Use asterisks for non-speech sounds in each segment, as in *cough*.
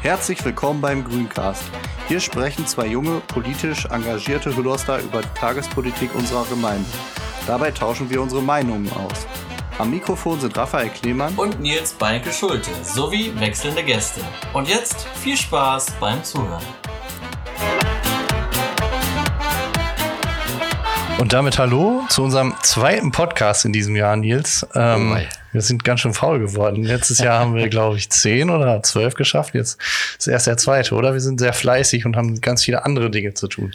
Herzlich willkommen beim Grüncast. Hier sprechen zwei junge, politisch engagierte Hüllerster über die Tagespolitik unserer Gemeinde. Dabei tauschen wir unsere Meinungen aus. Am Mikrofon sind Raphael Klemann und Nils Beinke Schulte sowie wechselnde Gäste. Und jetzt viel Spaß beim Zuhören. Und damit hallo zu unserem zweiten Podcast in diesem Jahr, Nils. Ähm, oh wir sind ganz schön faul geworden. Letztes Jahr haben wir, *laughs* glaube ich, zehn oder zwölf geschafft. Jetzt ist erst der zweite, oder? Wir sind sehr fleißig und haben ganz viele andere Dinge zu tun.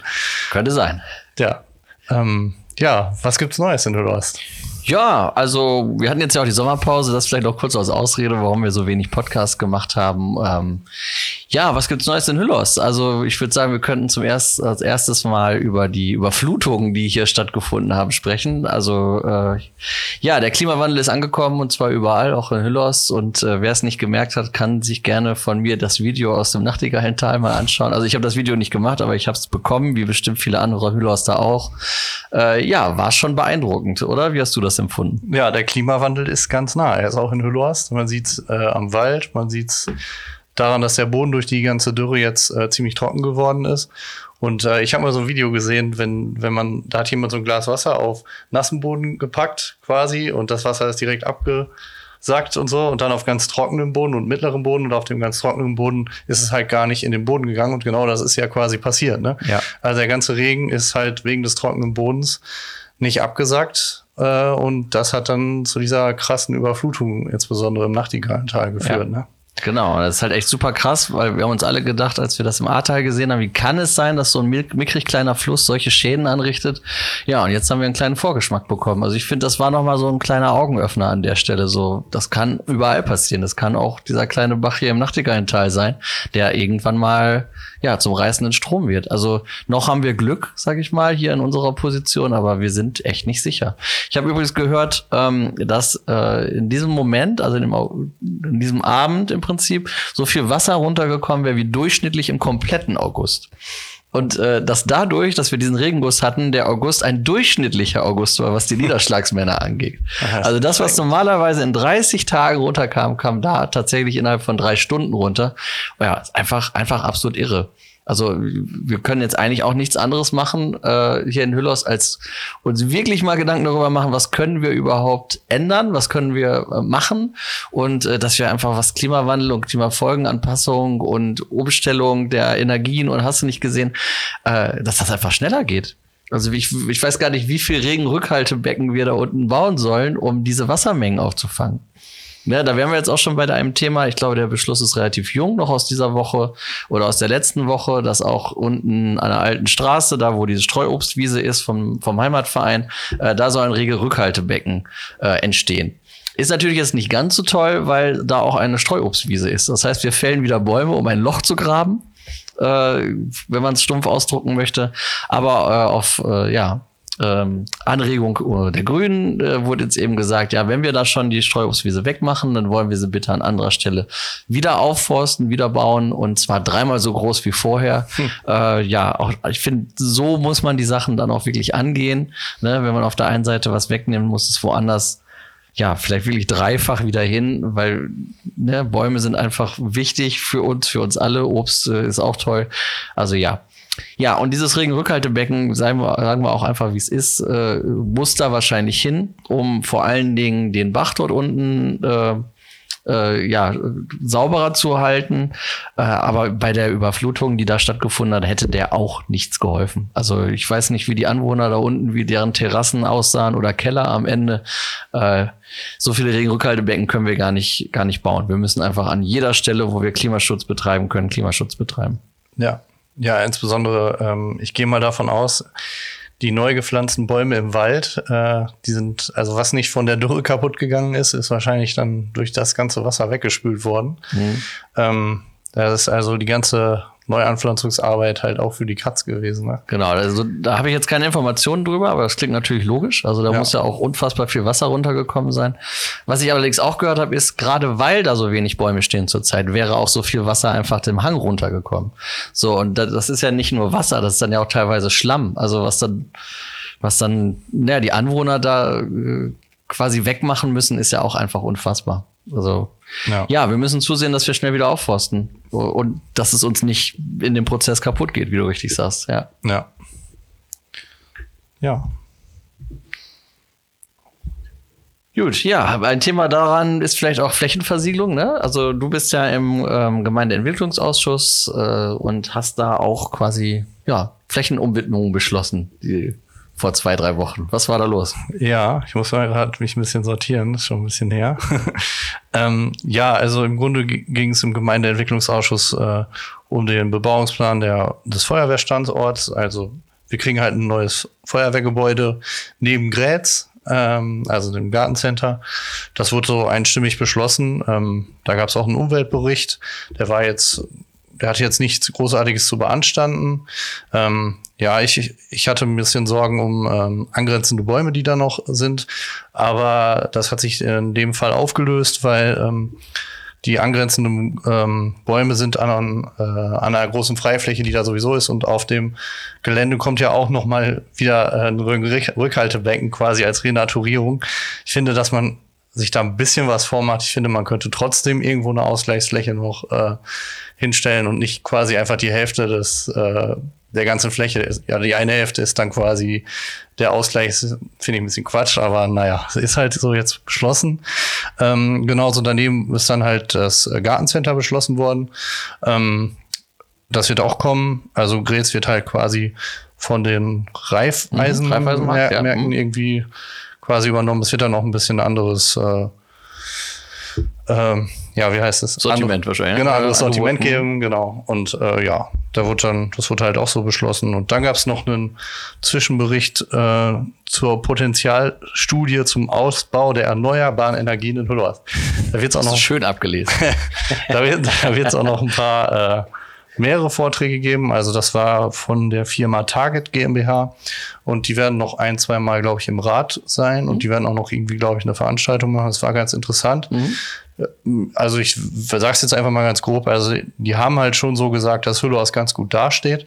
Könnte sein. Ja. Ähm, ja, was gibt's Neues in Hüllhorst? Ja, also wir hatten jetzt ja auch die Sommerpause, das vielleicht auch kurz als Ausrede, warum wir so wenig Podcast gemacht haben. Ähm, ja, was gibt's Neues in Hüllos? Also ich würde sagen, wir könnten zum erst, als erstes mal über die Überflutungen, die hier stattgefunden haben, sprechen. Also äh, ja, der Klimawandel ist angekommen und zwar überall, auch in Hüllos. Und äh, wer es nicht gemerkt hat, kann sich gerne von mir das Video aus dem Nachtigalltal mal anschauen. Also ich habe das Video nicht gemacht, aber ich habe es bekommen, wie bestimmt viele andere Hüllos da auch. Äh, ja, war schon beeindruckend, oder? Wie hast du das empfunden? Ja, der Klimawandel ist ganz nah. Er ist auch in Hüllhorst. Man sieht es äh, am Wald, man sieht es daran, dass der Boden durch die ganze Dürre jetzt äh, ziemlich trocken geworden ist. Und äh, ich habe mal so ein Video gesehen, wenn, wenn man, da hat jemand so ein Glas Wasser auf nassen Boden gepackt quasi und das Wasser ist direkt abgesackt und so und dann auf ganz trockenem Boden und mittlerem Boden und auf dem ganz trockenen Boden ist es halt gar nicht in den Boden gegangen und genau das ist ja quasi passiert. Ne? Ja. Also der ganze Regen ist halt wegen des trockenen Bodens nicht abgesackt und das hat dann zu dieser krassen Überflutung, insbesondere im Nachtigallental, geführt. Ja. Ne? Genau, das ist halt echt super krass, weil wir haben uns alle gedacht, als wir das im Ahrtal gesehen haben, wie kann es sein, dass so ein mickrig kleiner Fluss solche Schäden anrichtet? Ja, und jetzt haben wir einen kleinen Vorgeschmack bekommen. Also ich finde, das war nochmal so ein kleiner Augenöffner an der Stelle. So, das kann überall passieren. Das kann auch dieser kleine Bach hier im Nachtigallental sein, der irgendwann mal ja zum reißenden Strom wird. Also noch haben wir Glück, sag ich mal, hier in unserer Position, aber wir sind echt nicht sicher. Ich habe übrigens gehört, ähm, dass äh, in diesem Moment, also in, dem, in diesem Abend im Prinzip, so viel Wasser runtergekommen wäre wie durchschnittlich im kompletten August. Und äh, dass dadurch, dass wir diesen Regenguss hatten, der August ein durchschnittlicher August war, was die *laughs* Niederschlagsmänner angeht. Also das, was normalerweise in 30 Tagen runterkam, kam da tatsächlich innerhalb von drei Stunden runter. Ja, einfach, einfach absolut irre. Also wir können jetzt eigentlich auch nichts anderes machen äh, hier in Hüllos, als uns wirklich mal Gedanken darüber machen, was können wir überhaupt ändern, was können wir äh, machen und äh, dass wir einfach was Klimawandel und Klimafolgenanpassung und Umstellung der Energien und hast du nicht gesehen, äh, dass das einfach schneller geht. Also ich, ich weiß gar nicht, wie viel Regenrückhaltebecken wir da unten bauen sollen, um diese Wassermengen aufzufangen. Ja, da wären wir jetzt auch schon bei einem Thema. Ich glaube, der Beschluss ist relativ jung noch aus dieser Woche oder aus der letzten Woche, dass auch unten an der alten Straße, da wo diese Streuobstwiese ist vom, vom Heimatverein, äh, da soll ein Regelrückhaltebecken äh, entstehen. Ist natürlich jetzt nicht ganz so toll, weil da auch eine Streuobstwiese ist. Das heißt, wir fällen wieder Bäume, um ein Loch zu graben, äh, wenn man es stumpf ausdrucken möchte. Aber äh, auf äh, ja ähm, Anregung der Grünen äh, wurde jetzt eben gesagt, ja, wenn wir da schon die Streuobstwiese wegmachen, dann wollen wir sie bitte an anderer Stelle wieder aufforsten, wieder bauen und zwar dreimal so groß wie vorher. Hm. Äh, ja, auch, ich finde, so muss man die Sachen dann auch wirklich angehen. Ne? Wenn man auf der einen Seite was wegnehmen muss, es woanders ja, vielleicht wirklich dreifach wieder hin, weil ne, Bäume sind einfach wichtig für uns, für uns alle. Obst äh, ist auch toll. Also ja, ja, und dieses Regenrückhaltebecken, sagen wir, sagen wir auch einfach, wie es ist, äh, muss da wahrscheinlich hin, um vor allen Dingen den Bach dort unten äh, äh, ja, sauberer zu halten. Äh, aber bei der Überflutung, die da stattgefunden hat, hätte der auch nichts geholfen. Also ich weiß nicht, wie die Anwohner da unten, wie deren Terrassen aussahen oder Keller am Ende. Äh, so viele Regenrückhaltebecken können wir gar nicht, gar nicht bauen. Wir müssen einfach an jeder Stelle, wo wir Klimaschutz betreiben können, Klimaschutz betreiben. Ja, ja, insbesondere, ähm, ich gehe mal davon aus, die neu gepflanzten Bäume im Wald, äh, die sind, also was nicht von der Dürre kaputt gegangen ist, ist wahrscheinlich dann durch das ganze Wasser weggespült worden. Mhm. Ähm, das ist also die ganze Neuanpflanzungsarbeit halt auch für die Katz gewesen. Ne? Genau, also da habe ich jetzt keine Informationen drüber, aber das klingt natürlich logisch. Also da Ja. muss ja auch unfassbar viel Wasser runtergekommen sein. Was ich allerdings auch gehört habe, ist, gerade weil da so wenig Bäume stehen zurzeit, wäre auch so viel Wasser einfach dem Hang runtergekommen. So, und das, das ist ja nicht nur Wasser, das ist dann ja auch teilweise Schlamm. Also was dann, was dann, ja, die Anwohner da äh, quasi wegmachen müssen, ist ja auch einfach unfassbar. Also Ja. ja, wir müssen zusehen, dass wir schnell wieder aufforsten und dass es uns nicht in dem Prozess kaputt geht, wie du richtig sagst. Ja. Ja. Ja. Gut, ja, ein Thema daran ist vielleicht auch Flächenversiegelung. Ne? Also du bist ja im ähm, Gemeindeentwicklungsausschuss äh, und hast da auch quasi ja Flächenumwidmung beschlossen die, vor zwei drei Wochen. Was war da los? Ja, ich muss mal gerade mich ein bisschen sortieren, das ist schon ein bisschen her. *laughs* ähm, ja, also im Grunde ging es im Gemeindeentwicklungsausschuss äh, um den Bebauungsplan der, des Feuerwehrstandorts. Also wir kriegen halt ein neues Feuerwehrgebäude neben Grätz, ähm, also dem Gartencenter. Das wurde so einstimmig beschlossen. Ähm, da gab es auch einen Umweltbericht. Der war jetzt, der hatte jetzt nichts Großartiges zu beanstanden. Ähm, ja, ich, ich hatte ein bisschen Sorgen um ähm, angrenzende Bäume, die da noch sind. Aber das hat sich in dem Fall aufgelöst, weil ähm, die angrenzenden ähm, Bäume sind an, äh, an einer großen Freifläche, die da sowieso ist. Und auf dem Gelände kommt ja auch noch mal wieder äh, ein Rück- Rückhaltebecken quasi als Renaturierung. Ich finde, dass man sich da ein bisschen was vormacht. Ich finde, man könnte trotzdem irgendwo eine Ausgleichsfläche noch äh, hinstellen und nicht quasi einfach die Hälfte des äh, der ganzen Fläche ist. Ja, die eine Hälfte ist dann quasi der Ausgleich, finde ich ein bisschen Quatsch, aber naja, es ist halt so jetzt beschlossen. Ähm, genauso daneben ist dann halt das Gartencenter beschlossen worden. Ähm, das wird auch kommen. Also Grätz wird halt quasi von den Reifeisen Mhm, Reifeisenmarkt, ja. Mhm. irgendwie quasi übernommen. Es wird dann noch ein bisschen anderes, äh, ähm, ja, wie heißt es? Sortiment Andere- wahrscheinlich? Genau, anderes Angebot, Sortiment geben, genau. Und äh, ja, da wurde dann, das wurde halt auch so beschlossen. Und dann gab es noch einen Zwischenbericht äh, zur Potenzialstudie zum Ausbau der erneuerbaren Energien in Hüllerst. Da wird es auch noch schön abgelesen. *laughs* da wird wird's auch noch ein paar äh, mehrere Vorträge geben. Also das war von der Firma Target GmbH und die werden noch ein, zwei Mal, glaube ich, im Rat sein und die werden auch noch irgendwie, glaube ich, eine Veranstaltung machen. Das war ganz interessant. Also ich sage es jetzt einfach mal ganz grob. Also die haben halt schon so gesagt, dass Hüllehaus ganz gut dasteht,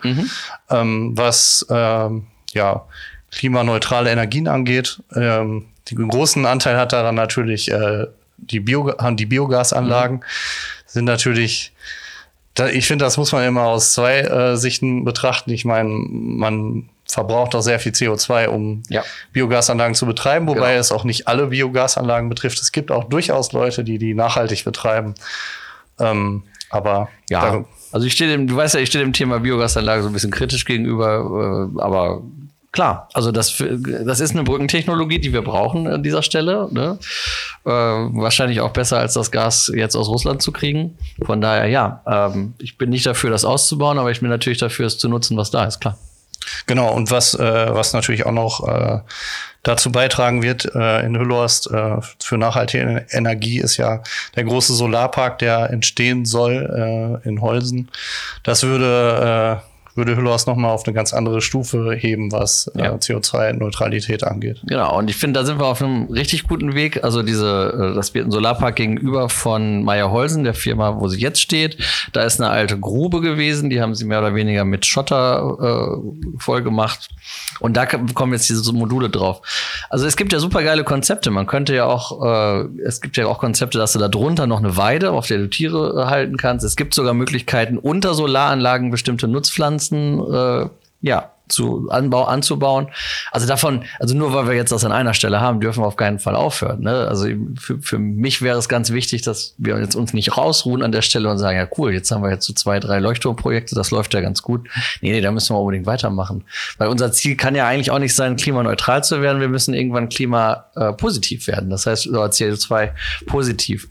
ähm, was ähm, ja klimaneutrale Energien angeht. Ähm, den großen Anteil hat daran natürlich äh, die, Bio haben die Biogasanlagen sind natürlich da, ich finde, das muss man immer aus zwei äh, Sichten betrachten. Ich meine, man verbraucht auch sehr viel CO2, um Ja. Biogasanlagen zu betreiben, wobei Genau. es auch nicht alle Biogasanlagen betrifft. Es gibt auch durchaus Leute, die die nachhaltig betreiben. Ähm, aber Ja, also ich stehe dem, du weißt ja, ich stehe dem Thema Biogasanlage so ein bisschen kritisch gegenüber, äh, aber klar, also das, das ist eine Brückentechnologie, die wir brauchen an dieser Stelle. Ne? Äh, wahrscheinlich auch besser als das Gas jetzt aus Russland zu kriegen. Von daher, ja, ähm, ich bin nicht dafür, das auszubauen, aber ich bin natürlich dafür, es zu nutzen, was da ist, klar. Genau, und was, äh, was natürlich auch noch äh, dazu beitragen wird äh, in Hüllhorst äh, für nachhaltige Energie ist ja der große Solarpark, der entstehen soll äh, in Holsen. Das würde, äh, würde Hüllhorst nochmal auf eine ganz andere Stufe heben, was Ja. äh, CO2-Neutralität angeht. Genau, und ich finde, da sind wir auf einem richtig guten Weg. Also diese, äh, das wird ein Solarpark gegenüber von Meyer Holsen, der Firma, wo sie jetzt steht. Da ist eine alte Grube gewesen, die haben sie mehr oder weniger mit Schotter äh, voll gemacht. Und da kommen jetzt diese Module drauf. Also es gibt ja super geile Konzepte. Man könnte ja auch, äh, es gibt ja auch Konzepte, dass du da drunter noch eine Weide, auf der du Tiere äh, halten kannst. Es gibt sogar Möglichkeiten, unter Solaranlagen bestimmte Nutzpflanzen, äh, ja, zu Anbau anzubauen. Also davon, also nur weil wir jetzt das an einer Stelle haben, dürfen wir auf keinen Fall aufhören. Ne? Also für, für mich wäre es ganz wichtig, dass wir jetzt uns nicht rausruhen an der Stelle und sagen, ja cool, jetzt haben wir jetzt so zwei, drei Leuchtturmprojekte, das läuft ja ganz gut. Nee, nee, da müssen wir unbedingt weitermachen. Weil unser Ziel kann ja eigentlich auch nicht sein, klimaneutral zu werden. Wir müssen irgendwann klimapositiv positiv werden. Das heißt, oder CO2 positiv.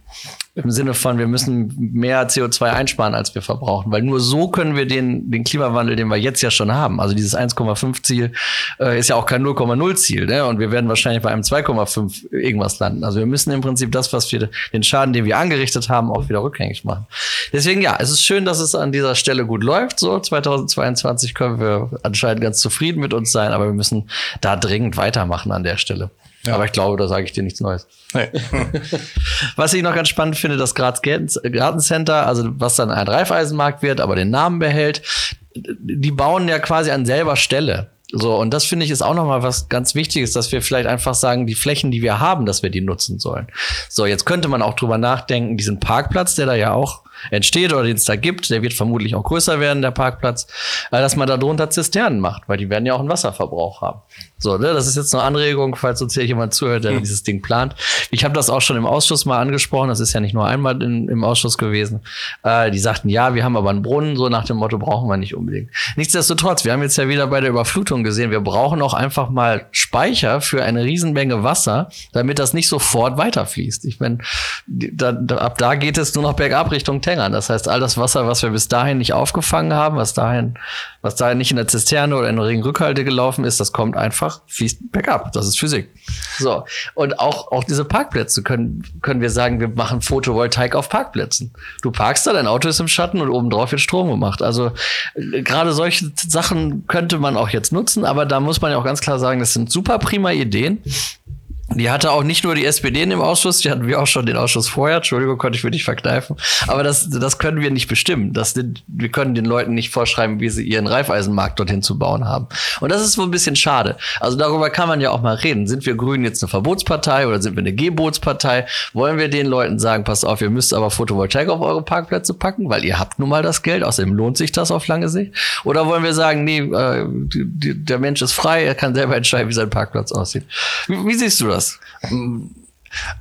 Im Sinne von, wir müssen mehr CO2 einsparen, als wir verbrauchen. Weil nur so können wir den, den Klimawandel, den wir jetzt ja schon haben, also dieses 1,5 Ziel, äh, ist ja auch kein 0,0 Ziel. Ne? Und wir werden wahrscheinlich bei einem 2,5 irgendwas landen. Also wir müssen im Prinzip das, was wir, den Schaden, den wir angerichtet haben, auch wieder rückgängig machen. deswegen ja, es ist schön, dass es an dieser Stelle gut läuft. So 2022 können wir anscheinend ganz zufrieden mit uns sein, aber wir müssen da dringend weitermachen an der Stelle. Ja. Aber ich glaube, da sage ich dir nichts Neues. Nee. *laughs* was ich noch ganz spannend finde, das Graz Gartencenter, also was dann ein Reifeisenmarkt wird, aber den Namen behält, die bauen ja quasi an selber Stelle. So, und das finde ich ist auch nochmal was ganz Wichtiges, dass wir vielleicht einfach sagen, die Flächen, die wir haben, dass wir die nutzen sollen. So, jetzt könnte man auch drüber nachdenken, diesen Parkplatz, der da ja auch entsteht oder den es da gibt, der wird vermutlich auch größer werden, der Parkplatz, äh, dass man da drunter Zisternen macht, weil die werden ja auch einen Wasserverbrauch haben. So, ne, das ist jetzt eine Anregung, falls uns hier jemand zuhört, der hm. dieses Ding plant. Ich habe das auch schon im Ausschuss mal angesprochen, das ist ja nicht nur einmal in, im Ausschuss gewesen. Äh, die sagten, ja, wir haben aber einen Brunnen, so nach dem Motto brauchen wir nicht unbedingt. Nichtsdestotrotz, wir haben jetzt ja wieder bei der Überflutung gesehen, wir brauchen auch einfach mal Speicher für eine Riesenmenge Wasser, damit das nicht sofort weiterfließt. Ich meine, da, da, ab da geht es nur noch bergab Richtung Tängern. Das heißt, all das Wasser, was wir bis dahin nicht aufgefangen haben, was dahin, was dahin nicht in der Zisterne oder in der Regenrückhalte gelaufen ist, das kommt einfach einfach fließt bergab. Das ist Physik. So. Und auch, auch diese Parkplätze können, können wir sagen, wir machen Photovoltaik auf Parkplätzen. Du parkst da, dein Auto ist im Schatten und obendrauf wird Strom gemacht. Also, äh, gerade solche Sachen könnte man auch jetzt nutzen, aber da muss man ja auch ganz klar sagen, das sind super prima Ideen. Die hatte auch nicht nur die SPD in dem Ausschuss, die hatten wir auch schon den Ausschuss vorher. Entschuldigung, konnte ich für dich verkneifen. Aber das, das können wir nicht bestimmen. Das, wir können den Leuten nicht vorschreiben, wie sie ihren Reifeisenmarkt dorthin zu bauen haben. Und das ist wohl ein bisschen schade. Also darüber kann man ja auch mal reden. Sind wir Grünen jetzt eine Verbotspartei oder sind wir eine Gebotspartei? Wollen wir den Leuten sagen, passt auf, ihr müsst aber Photovoltaik auf eure Parkplätze packen, weil ihr habt nun mal das Geld. Außerdem lohnt sich das auf lange Sicht. Oder wollen wir sagen, nee, äh, der Mensch ist frei, er kann selber entscheiden, wie sein Parkplatz aussieht. Wie, wie siehst du das? Das?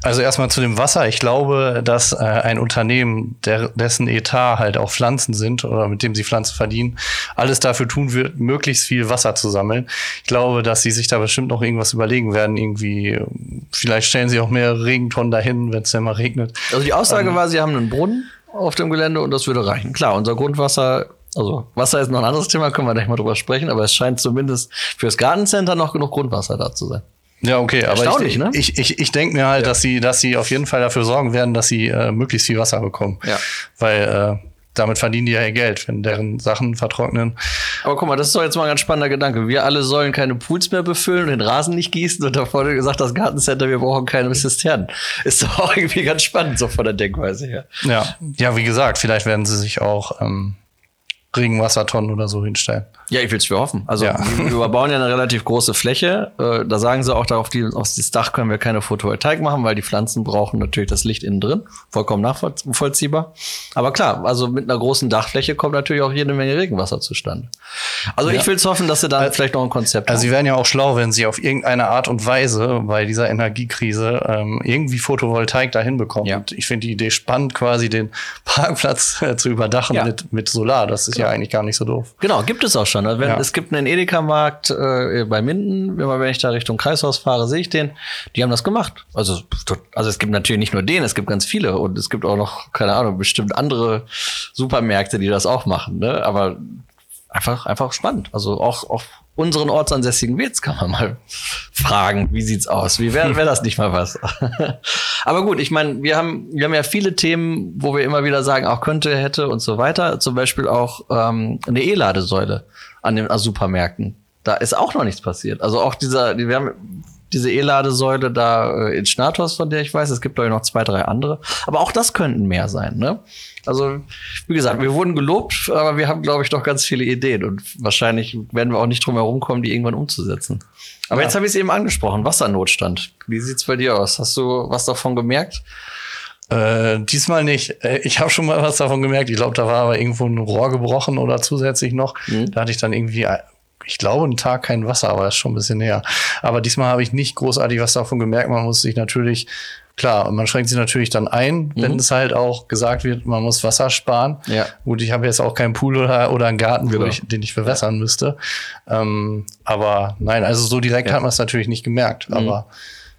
Also erstmal zu dem Wasser. Ich glaube, dass äh, ein Unternehmen, der, dessen Etat halt auch Pflanzen sind oder mit dem sie Pflanzen verdienen, alles dafür tun wird, möglichst viel Wasser zu sammeln. Ich glaube, dass sie sich da bestimmt noch irgendwas überlegen werden. Irgendwie, vielleicht stellen sie auch mehr Regentonnen dahin, wenn es dann mal regnet. Also die Aussage ähm, war, sie haben einen Brunnen auf dem Gelände und das würde reichen. Klar, unser Grundwasser also Wasser ist noch ein anderes Thema, können wir gleich mal drüber sprechen, aber es scheint zumindest fürs Gartencenter noch genug Grundwasser da zu sein. Ja, okay, aber ich, ne? ich, ich, ich denke mir halt, ja. dass sie, dass sie auf jeden Fall dafür sorgen werden, dass sie äh, möglichst viel Wasser bekommen. Ja. Weil äh, damit verdienen die ja ihr Geld, wenn deren Sachen vertrocknen. Aber guck mal, das ist doch jetzt mal ein ganz spannender Gedanke. Wir alle sollen keine Pools mehr befüllen und den Rasen nicht gießen und da vorne gesagt, das Gartencenter, wir brauchen keine Zisternen. Ist doch auch irgendwie ganz spannend, so von der Denkweise her. Ja, ja, wie gesagt, vielleicht werden sie sich auch ähm, Regenwassertonnen oder so hinstellen. Ja, ich will es für hoffen. Also ja. wir überbauen ja eine relativ große Fläche. Äh, da sagen sie auch, da auf, die, auf das Dach können wir keine Photovoltaik machen, weil die Pflanzen brauchen natürlich das Licht innen drin. Vollkommen nachvollziehbar. Aber klar, also mit einer großen Dachfläche kommt natürlich auch jede Menge Regenwasser zustande. Also ja. ich will es hoffen, dass sie dann also, vielleicht noch ein Konzept Also haben. sie wären ja auch schlau, wenn sie auf irgendeine Art und Weise bei dieser Energiekrise ähm, irgendwie Photovoltaik dahin bekommen. Ja. Und ich finde die Idee spannend, quasi den *laughs* Parkplatz äh, zu überdachen mit, mit Solar. Das ist genau. ja eigentlich gar nicht so doof. Genau, gibt es auch schon. Also wenn, ja. Es gibt einen Edeka-Markt äh, bei Minden, immer wenn ich da Richtung Kreishaus fahre, sehe ich den. Die haben das gemacht. Also, also es gibt natürlich nicht nur den, es gibt ganz viele und es gibt auch noch, keine Ahnung, bestimmt andere Supermärkte, die das auch machen. Ne? Aber einfach, einfach spannend. Also auch, auch unseren ortsansässigen Witz kann man mal *laughs* fragen, wie sieht's aus? Wie wäre wär das nicht mal was? *laughs* Aber gut, ich meine, wir haben, wir haben ja viele Themen, wo wir immer wieder sagen, auch könnte, hätte und so weiter. Zum Beispiel auch ähm, eine E-Ladesäule an den Supermärkten. Da ist auch noch nichts passiert. Also auch dieser, wir haben diese E-Ladesäule da äh, in Schnathos, von der ich weiß. Es gibt, glaube ich, noch zwei, drei andere. Aber auch das könnten mehr sein, ne? Also, wie gesagt, wir wurden gelobt, aber wir haben, glaube ich, noch ganz viele Ideen und wahrscheinlich werden wir auch nicht drum herum kommen, die irgendwann umzusetzen. Aber ja. jetzt habe ich es eben angesprochen, Wassernotstand. Wie sieht's bei dir aus? Hast du was davon gemerkt? Äh, diesmal nicht. Äh, ich habe schon mal was davon gemerkt. Ich glaube, da war aber irgendwo ein Rohr gebrochen oder zusätzlich noch. Mhm. Da hatte ich dann irgendwie, äh, ich glaube, einen Tag kein Wasser, aber das ist schon ein bisschen näher. Aber diesmal habe ich nicht großartig was davon gemerkt. Man muss sich natürlich klar, man schränkt sich natürlich dann ein, wenn mhm. es halt auch gesagt wird, man muss Wasser sparen. Ja. Gut, ich habe jetzt auch keinen Pool oder, oder einen Garten, genau. ich, den ich bewässern ja. müsste. Ähm, aber nein, also so direkt ja. hat man es natürlich nicht gemerkt. Mhm. Aber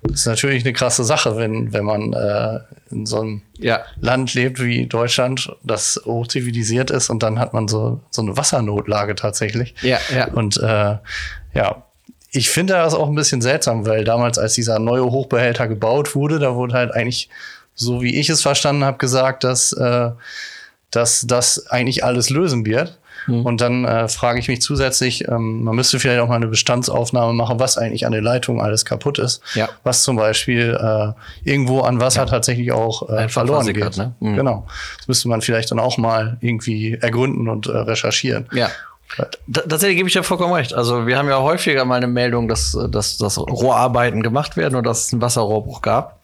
es ist natürlich eine krasse Sache, wenn, wenn man äh, in so einem ja. Land lebt wie Deutschland, das hochzivilisiert ist und dann hat man so, so eine Wassernotlage tatsächlich. Ja, ja. Und äh, ja, ich finde das auch ein bisschen seltsam, weil damals, als dieser neue Hochbehälter gebaut wurde, da wurde halt eigentlich, so wie ich es verstanden habe, gesagt, dass, äh, dass das eigentlich alles lösen wird. Mhm. Und dann äh, frage ich mich zusätzlich, ähm, man müsste vielleicht auch mal eine Bestandsaufnahme machen, was eigentlich an der Leitung alles kaputt ist. Ja. Was zum Beispiel äh, irgendwo an Wasser ja. tatsächlich auch äh, verloren geht. Ne? Mhm. Genau. Das müsste man vielleicht dann auch mal irgendwie ergründen und äh, recherchieren. Ja. Tatsächlich gebe ich ja vollkommen recht. Also wir haben ja häufiger mal eine Meldung, dass, dass, dass Rohrarbeiten gemacht werden oder dass es einen Wasserrohrbruch gab.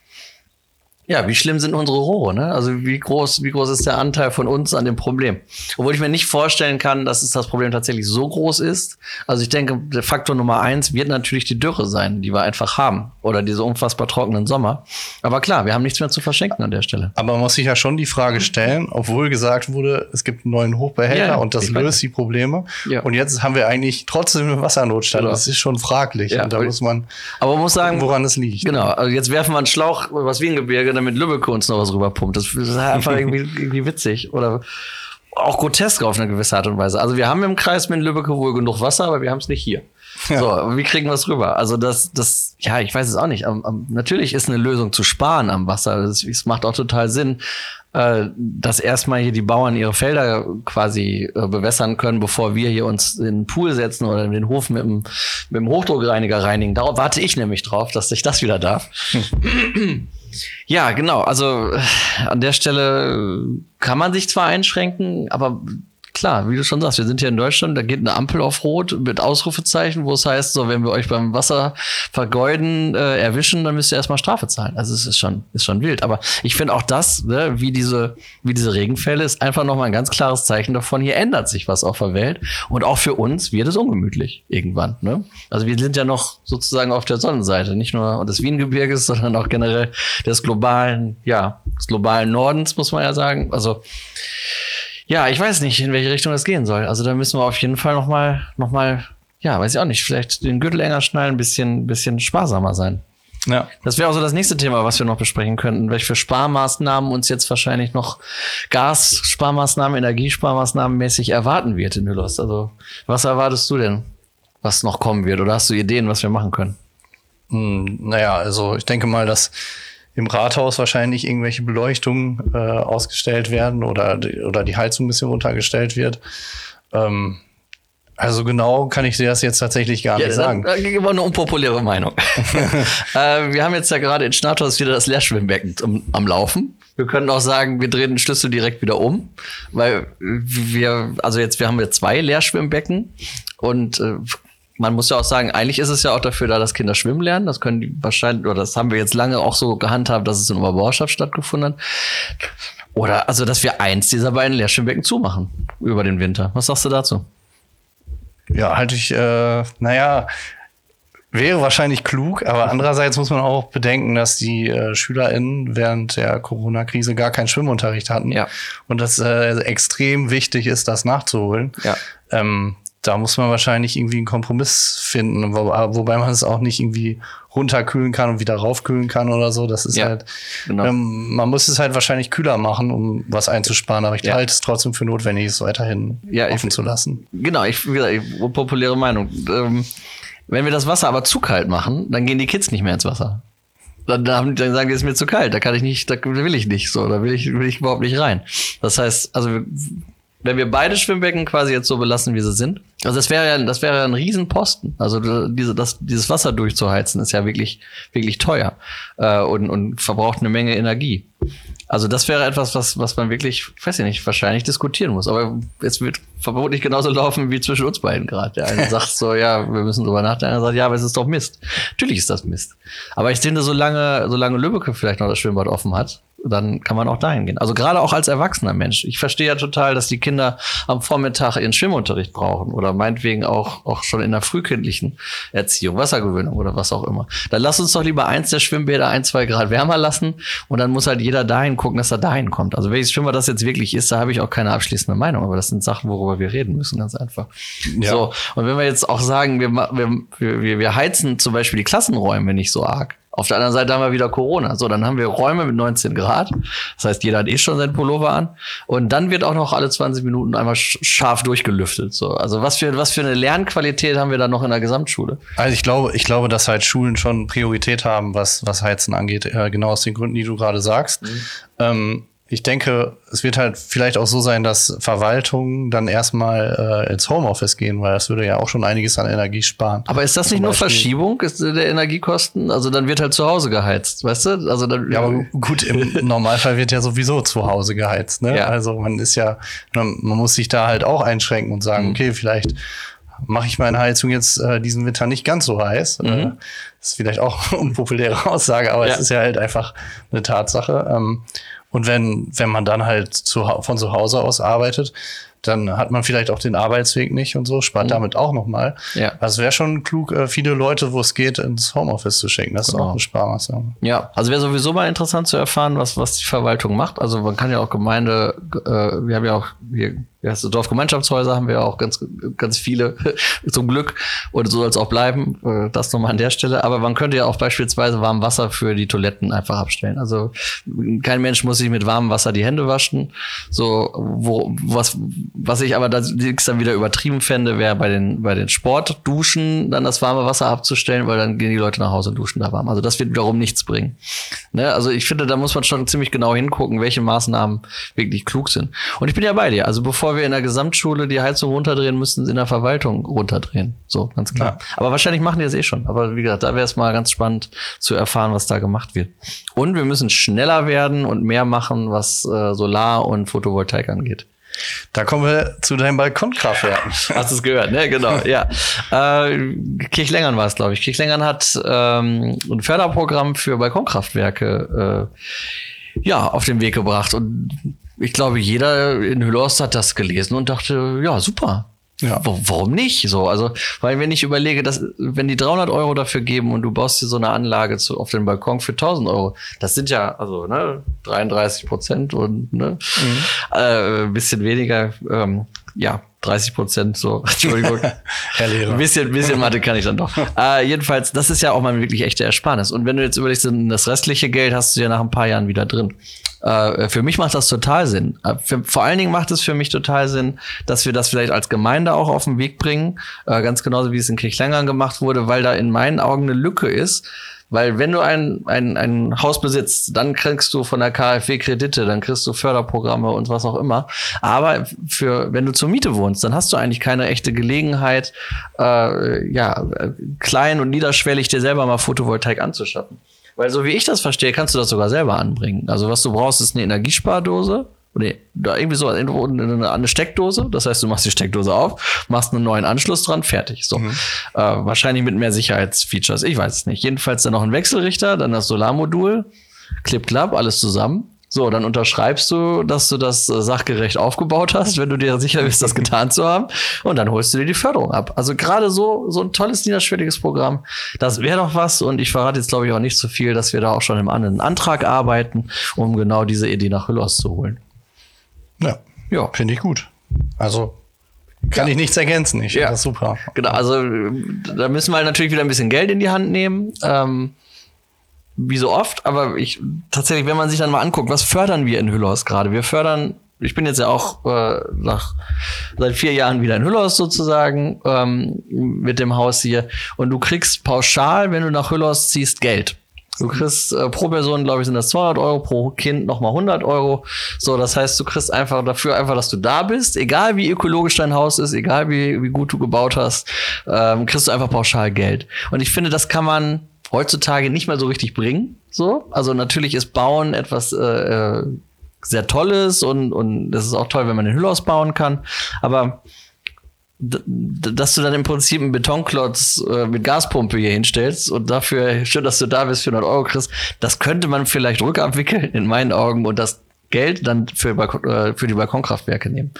Ja, wie schlimm sind unsere Rohre? Ne? Also wie groß, wie groß ist der Anteil von uns an dem Problem? Obwohl ich mir nicht vorstellen kann, dass es das Problem tatsächlich so groß ist. Also ich denke, der Faktor Nummer eins wird natürlich die Dürre sein, die wir einfach haben. Oder diese unfassbar trockenen Sommer. Aber klar, wir haben nichts mehr zu verschenken an der Stelle. Aber man muss sich ja schon die Frage stellen, obwohl gesagt wurde, es gibt einen neuen Hochbehälter ja, und das löst die Probleme. Ja. Und jetzt haben wir eigentlich trotzdem einen Wassernotstand. Genau. Das ist schon fraglich. Ja, und da muss man, aber man muss sagen, woran es liegt. Genau, also jetzt werfen wir einen Schlauch was Wiengebirge damit Lübeck uns noch was rüberpumpt. Das ist einfach *laughs* irgendwie, irgendwie witzig. Oder auch grotesk auf eine gewisse Art und Weise. Also wir haben im Kreis mit Lübeck wohl genug Wasser, aber wir haben es nicht hier. Ja. So, wie kriegen wir es rüber? Also das, das, ja, ich weiß es auch nicht. Um, um, natürlich ist eine Lösung zu sparen am Wasser. Es macht auch total Sinn, äh, dass erstmal hier die Bauern ihre Felder quasi äh, bewässern können, bevor wir hier uns in den Pool setzen oder in den Hof mit dem, mit dem Hochdruckreiniger reinigen. Darauf warte ich nämlich drauf, dass ich das wieder darf. *clears throat* Ja, genau. Also äh, an der Stelle kann man sich zwar einschränken, aber klar, wie du schon sagst, wir sind hier in Deutschland, da geht eine Ampel auf Rot mit Ausrufezeichen, wo es heißt, so, wenn wir euch beim Wasser vergeuden äh, erwischen, dann müsst ihr erstmal Strafe zahlen. Also es ist schon, ist schon wild. Aber ich finde auch das, ne, wie diese, wie diese Regenfälle, ist einfach nochmal ein ganz klares Zeichen davon, hier ändert sich was auf der Welt. Und auch für uns wird es ungemütlich irgendwann. Ne? Also wir sind ja noch sozusagen auf der Sonnenseite, nicht nur des Wiengebirges, *laughs* sondern auch generell des globalen, ja, des globalen Nordens, muss man ja sagen. Also ja, ich weiß nicht, in welche Richtung das gehen soll. Also da müssen wir auf jeden Fall noch mal, noch mal, ja, weiß ich auch nicht, vielleicht den Gürtel enger schnallen, ein bisschen, bisschen sparsamer sein. Ja. Das wäre auch so das nächste Thema, was wir noch besprechen könnten. Welche Sparmaßnahmen uns jetzt wahrscheinlich noch Gassparmaßnahmen, Energiesparmaßnahmen mäßig erwarten wird in Hüllhorst. Also, was erwartest du denn, was noch kommen wird? Oder hast du Ideen, was wir machen können? Hm, naja, also ich denke mal, dass im Rathaus wahrscheinlich irgendwelche Beleuchtungen äh, ausgestellt werden oder, oder die Heizung ein bisschen runtergestellt wird. Ähm, also genau kann ich dir das jetzt tatsächlich gar ja, nicht sagen. Da, da war eine unpopuläre Meinung. *laughs* äh, wir haben jetzt ja gerade in Schnathhaus wieder das Leerschwimmbecken am, am Laufen. Wir können auch sagen, wir drehen den Schlüssel direkt wieder um, weil wir, also jetzt, wir haben jetzt zwei Leerschwimmbecken und äh, man muss ja auch sagen, eigentlich ist es ja auch dafür da, dass Kinder schwimmen lernen. Das können die wahrscheinlich, oder das haben wir jetzt lange auch so gehandhabt, dass es in Oberborschaft stattgefunden hat. Oder also, dass wir eins dieser beiden Lehrschwimmbecken zumachen über den Winter. Was sagst du dazu? Ja, halte ich, äh, naja, wäre wahrscheinlich klug, aber andererseits muss man auch bedenken, dass die äh, SchülerInnen während der Corona-Krise gar keinen Schwimmunterricht hatten. Ja. Und das äh, extrem wichtig ist, das nachzuholen. Ja. Ähm, da muss man wahrscheinlich irgendwie einen Kompromiss finden, wo, wobei man es auch nicht irgendwie runterkühlen kann und wieder raufkühlen kann oder so. Das ist ja, halt, genau. ähm, man muss es halt wahrscheinlich kühler machen, um was einzusparen, aber ich ja. halte es trotzdem für notwendig, es weiterhin ja, offen ich, zu lassen. Genau, ich, wie gesagt, populäre Meinung. Ähm, wenn wir das Wasser aber zu kalt machen, dann gehen die Kids nicht mehr ins Wasser. Dann, dann sagen die, es ist mir zu kalt, da kann ich nicht, da will ich nicht so, da will ich, will ich überhaupt nicht rein. Das heißt, also wenn wir beide Schwimmbecken quasi jetzt so belassen, wie sie sind. Also das wäre ja, das wäre ein Riesenposten. Also diese, das, dieses Wasser durchzuheizen ist ja wirklich, wirklich teuer äh, und, und verbraucht eine Menge Energie. Also das wäre etwas, was, was man wirklich, weiß ich nicht, wahrscheinlich diskutieren muss. Aber es wird vermutlich genauso laufen wie zwischen uns beiden gerade. Der eine *laughs* sagt so, ja, wir müssen drüber nachdenken. Der andere sagt, ja, aber es ist doch Mist. Natürlich ist das Mist. Aber ich finde, solange, solange Lübeck vielleicht noch das Schwimmbad offen hat, dann kann man auch dahin gehen. Also gerade auch als erwachsener Mensch. Ich verstehe ja total, dass die Kinder am Vormittag ihren Schwimmunterricht brauchen oder meinetwegen auch, auch schon in der frühkindlichen Erziehung, Wassergewöhnung oder was auch immer. Dann lass uns doch lieber eins der Schwimmbäder ein, zwei Grad wärmer lassen und dann muss halt jeder dahin gucken, dass er dahin kommt. Also welches Schwimmer das jetzt wirklich ist, da habe ich auch keine abschließende Meinung, aber das sind Sachen, worüber wir reden müssen, ganz einfach. Ja. So, und wenn wir jetzt auch sagen, wir, wir, wir, wir heizen zum Beispiel die Klassenräume nicht so arg, auf der anderen Seite haben wir wieder Corona. So, dann haben wir Räume mit 19 Grad. Das heißt, jeder hat eh schon seinen Pullover an. Und dann wird auch noch alle 20 Minuten einmal scharf durchgelüftet. So, also was für, was für eine Lernqualität haben wir da noch in der Gesamtschule? Also ich glaube, ich glaube, dass halt Schulen schon Priorität haben, was, was Heizen angeht. Äh, genau aus den Gründen, die du gerade sagst. Mhm. Ähm, ich denke, es wird halt vielleicht auch so sein, dass Verwaltungen dann erstmal äh, ins Homeoffice gehen, weil das würde ja auch schon einiges an Energie sparen. Aber ist das nicht nur Verschiebung der Energiekosten? Also dann wird halt zu Hause geheizt, weißt du? Also dann, ja, aber gut, im *laughs* Normalfall wird ja sowieso zu Hause geheizt. Ne? Ja. Also man ist ja, man muss sich da halt auch einschränken und sagen, mhm. okay, vielleicht mache ich meine Heizung jetzt äh, diesen Winter nicht ganz so heiß. Mhm. Äh, das ist vielleicht auch *laughs* eine unpopuläre Aussage, aber ja. es ist ja halt einfach eine Tatsache. Ähm, und wenn, wenn man dann halt zu, von zu Hause aus arbeitet, dann hat man vielleicht auch den Arbeitsweg nicht und so, spart mhm. damit auch nochmal. Ja. Also wäre schon klug, äh, viele Leute, wo es geht, ins Homeoffice zu schenken. Das genau. ist auch eine Sparmaßnahme. Ja, also wäre sowieso mal interessant zu erfahren, was, was die Verwaltung macht. Also man kann ja auch Gemeinde, äh, wir haben ja auch hier ja, so Dorfgemeinschaftshäuser haben wir auch ganz, ganz viele, *laughs* zum Glück. Und so soll es auch bleiben. Äh, das nochmal an der Stelle. Aber man könnte ja auch beispielsweise warm Wasser für die Toiletten einfach abstellen. Also kein Mensch muss sich mit warmem Wasser die Hände waschen. So, wo, was, was ich aber dann wieder übertrieben fände, wäre bei den, bei den Sportduschen dann das warme Wasser abzustellen, weil dann gehen die Leute nach Hause und duschen da warm. Also das wird wiederum nichts bringen. Ne? Also ich finde, da muss man schon ziemlich genau hingucken, welche Maßnahmen wirklich klug sind. Und ich bin ja bei dir. Also bevor wir in der Gesamtschule die Heizung runterdrehen, müssten sie in der Verwaltung runterdrehen. So, ganz klar. Ja. Aber wahrscheinlich machen die das eh schon. Aber wie gesagt, da wäre es mal ganz spannend zu erfahren, was da gemacht wird. Und wir müssen schneller werden und mehr machen, was äh, Solar und Photovoltaik angeht. Da kommen wir zu deinem Balkonkraftwerken. *laughs* Hast du es gehört, ne? Genau, ja. Äh, Kirchlängern war es, glaube ich. Kirchlängern hat ähm, ein Förderprogramm für Balkonkraftwerke äh, ja, auf den Weg gebracht. Und ich glaube, jeder in Hüllhorst hat das gelesen und dachte, ja, super. Ja. Warum nicht? So, also, weil wenn ich überlege, dass, wenn die 300 Euro dafür geben und du baust dir so eine Anlage zu, auf den Balkon für 1000 Euro, das sind ja, also, ne, 33 Prozent und, ne, mhm. äh, ein bisschen weniger, ähm, ja, 30 Prozent, so, *laughs* Entschuldigung. *laughs* Herr Lehrer. Ein bisschen, bisschen Mathe kann ich dann doch. *laughs* Äh, jedenfalls, das ist ja auch mal wirklich echte Ersparnis. Und wenn du jetzt überlegst, das restliche Geld hast du ja nach ein paar Jahren wieder drin. Äh, für mich macht das total Sinn. Äh, für, vor allen Dingen macht es für mich total Sinn, dass wir das vielleicht als Gemeinde auch auf den Weg bringen, äh, ganz genauso wie es in Kirchlängern gemacht wurde, weil da in meinen Augen eine Lücke ist. Weil wenn du ein, ein, ein Haus besitzt, dann kriegst du von der KfW Kredite, dann kriegst du Förderprogramme und was auch immer. Aber für wenn du zur Miete wohnst, dann hast du eigentlich keine echte Gelegenheit, äh, ja, klein und niederschwellig dir selber mal Photovoltaik anzuschaffen. Weil so wie ich das verstehe, kannst du das sogar selber anbringen. Also was du brauchst, ist eine Energiespardose. Nee, da irgendwie so eine, eine Steckdose. Das heißt, du machst die Steckdose auf, machst einen neuen Anschluss dran, fertig. So. Mhm. Äh, wahrscheinlich mit mehr Sicherheitsfeatures. Ich weiß es nicht. Jedenfalls dann noch ein Wechselrichter, dann das Solarmodul, Clip Clap, alles zusammen. So, dann unterschreibst du, dass du das äh, sachgerecht aufgebaut hast, wenn du dir sicher bist, das getan zu haben. Und dann holst du dir die Förderung ab. Also gerade so, so ein tolles niederschwelliges Programm. Das wäre doch was. Und ich verrate jetzt, glaube ich, auch nicht so viel, dass wir da auch schon im anderen Antrag arbeiten, um genau diese Idee nach Hüllos zu holen. Ja, ja. finde ich gut. Also kann ja. ich nichts ergänzen. Ich ja, super. Genau, also da müssen wir natürlich wieder ein bisschen Geld in die Hand nehmen. Ähm, wie so oft, aber ich tatsächlich, wenn man sich dann mal anguckt, was fördern wir in Hüllhaus gerade? Wir fördern, ich bin jetzt ja auch äh, nach seit vier Jahren wieder in Hüllhaus sozusagen ähm, mit dem Haus hier und du kriegst pauschal, wenn du nach Hüllhaus ziehst, Geld. Du kriegst äh, pro Person, glaube ich, sind das 200 Euro, pro Kind nochmal 100 Euro. So, das heißt, du kriegst einfach dafür einfach, dass du da bist, egal wie ökologisch dein Haus ist, egal wie, wie gut du gebaut hast, ähm, kriegst du einfach pauschal Geld. Und ich finde, das kann man heutzutage nicht mehr so richtig bringen. So, also natürlich ist Bauen etwas äh, äh sehr Tolles und und das ist auch toll, wenn man den Hüllhaus bauen kann. Aber dass du dann im Prinzip einen Betonklotz äh, mit Gaspumpe hier hinstellst und dafür, schön, dass du da bist, 400 Euro kriegst, das könnte man vielleicht rückabwickeln in meinen Augen und das Geld dann für, äh, für die Balkonkraftwerke nehmen.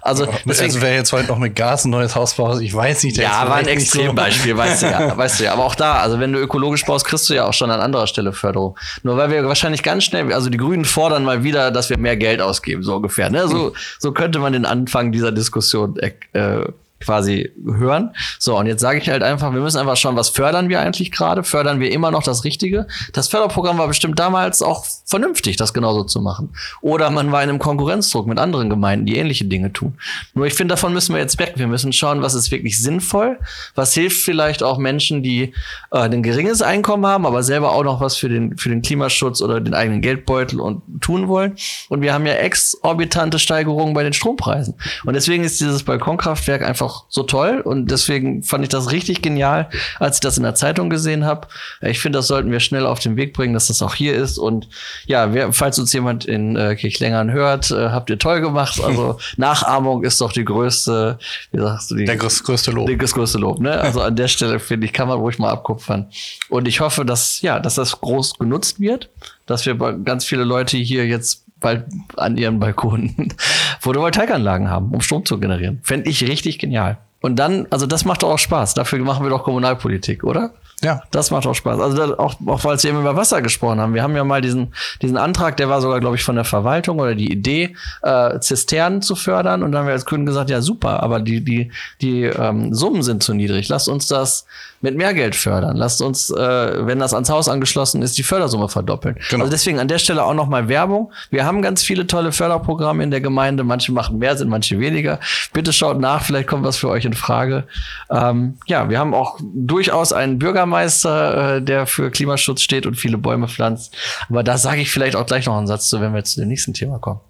Also, deswegen, also wer jetzt heute noch mit Gas ein neues Haus baut, ich weiß nicht. Der ja, war ein Extrembeispiel, so. weißt du ja, *laughs* weißt du ja. Aber auch da, also wenn du ökologisch baust, kriegst du ja auch schon an anderer Stelle Förderung. Nur weil wir wahrscheinlich ganz schnell, also die Grünen fordern mal wieder, dass wir mehr Geld ausgeben, so ungefähr. Ne? So, so könnte man den Anfang dieser Diskussion äh, quasi hören. So, und jetzt sage ich halt einfach, wir müssen einfach schauen, was fördern wir eigentlich gerade? Fördern wir immer noch das Richtige? Das Förderprogramm war bestimmt damals auch vernünftig, das genauso zu machen. Oder man war in einem Konkurrenzdruck mit anderen Gemeinden, die ähnliche Dinge tun. Nur ich finde, davon müssen wir jetzt weg. Wir müssen schauen, was ist wirklich sinnvoll, was hilft vielleicht auch Menschen, die äh, ein geringes Einkommen haben, aber selber auch noch was für den, für den Klimaschutz oder den eigenen Geldbeutel und tun wollen. Und wir haben ja exorbitante Steigerungen bei den Strompreisen. Und deswegen ist dieses Balkonkraftwerk einfach so toll. Und deswegen fand ich das richtig genial, als ich das in der Zeitung gesehen habe. Ich finde, das sollten wir schnell auf den Weg bringen, dass das auch hier ist. Und ja, wer, falls uns jemand in äh, Kirchlängern hört, äh, habt ihr toll gemacht. Also *laughs* Nachahmung ist doch die größte, wie sagst du, die, Der größ- größte Lob. das größte Lob, ne? Also an der Stelle finde ich, kann man ruhig mal abkupfern. Und ich hoffe, dass, ja, dass das groß genutzt wird, dass wir ganz viele Leute hier jetzt bald an ihren Balkonen *laughs* Photovoltaikanlagen haben, um Strom zu generieren. Fände ich richtig genial. Und dann, also das macht doch auch Spaß. Dafür machen wir doch Kommunalpolitik, oder? Ja. Das macht auch Spaß. Also da, auch, auch weil wir eben über Wasser gesprochen haben. Wir haben ja mal diesen, diesen Antrag, der war sogar, glaube ich, von der Verwaltung oder die Idee, äh, Zisternen zu fördern. Und dann haben wir als Grünen gesagt, ja super, aber die, die, die ähm, Summen sind zu niedrig. Lasst uns das mit mehr Geld fördern. Lasst uns, äh, wenn das ans Haus angeschlossen ist, die Fördersumme verdoppeln. Genau. Also deswegen an der Stelle auch nochmal Werbung. Wir haben ganz viele tolle Förderprogramme in der Gemeinde. Manche machen mehr Sinn, manche weniger. Bitte schaut nach, vielleicht kommt was für euch in Frage. Ähm, ja, wir haben auch durchaus einen Bürgermeister, äh, der für Klimaschutz steht und viele Bäume pflanzt. Aber da sage ich vielleicht auch gleich noch einen Satz zu, wenn wir zu dem nächsten Thema kommen.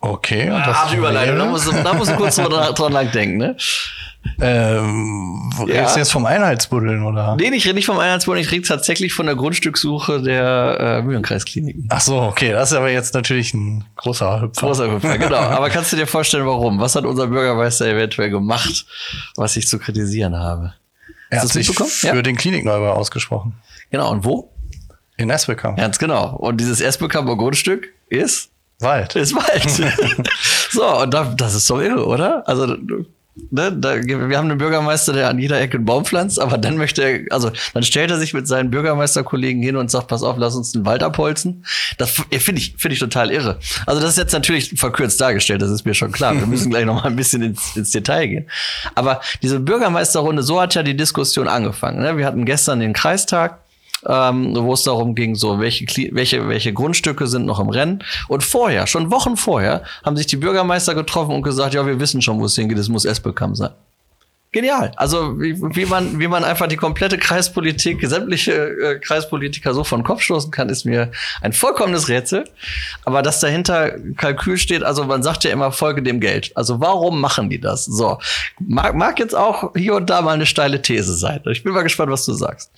Okay. und das Harte Überleitung, da musst du, da musst du kurz dran, dran lang denken, ne? Ähm, Ja. redest du jetzt vom Einheitsbuddeln, oder? Nee, ich rede nicht vom Einheitsbund, ich rede tatsächlich von der Grundstückssuche der äh, Mühlenkreiskliniken. Ach so, okay. Das ist aber jetzt natürlich ein großer Hüpfer. Großer Hüpfer, *laughs* genau. Aber kannst du dir vorstellen, warum? Was hat unser Bürgermeister eventuell gemacht, was ich zu kritisieren habe? Er Hast hat du sich für Ja. den Klinikneubau ausgesprochen. Genau, und wo? In Esbekamp. Ganz genau. Und dieses Esbekamper Grundstück ist, Wald. ist Wald. *laughs* *laughs* so, und da, das ist doch irre, oder? Also, ne, da, wir haben einen Bürgermeister, der an jeder Ecke einen Baum pflanzt, aber dann möchte er, also dann stellt er sich mit seinen Bürgermeisterkollegen hin und sagt, pass auf, lass uns den Wald abholzen. Das finde ich, finde ich total irre. Also das ist jetzt natürlich verkürzt dargestellt, das ist mir schon klar. Wir müssen *laughs* gleich noch mal ein bisschen ins, ins Detail gehen. Aber diese Bürgermeisterrunde, so hat ja die Diskussion angefangen. Ne? Wir hatten gestern den Kreistag ähm, wo es darum ging, so welche, welche, welche Grundstücke sind noch im Rennen. Und vorher, schon Wochen vorher, haben sich die Bürgermeister getroffen und gesagt, ja, wir wissen schon, wo es hingeht, es muss Esbekamp sein. Genial. Also wie, wie man wie man einfach die komplette Kreispolitik, sämtliche äh, Kreispolitiker so von Kopf stoßen kann, ist mir ein vollkommenes Rätsel. Aber dass dahinter Kalkül steht, also man sagt ja immer Folge dem Geld. Also warum machen die das? So mag, mag jetzt auch hier und da mal eine steile These sein. Ich bin mal gespannt, was du sagst.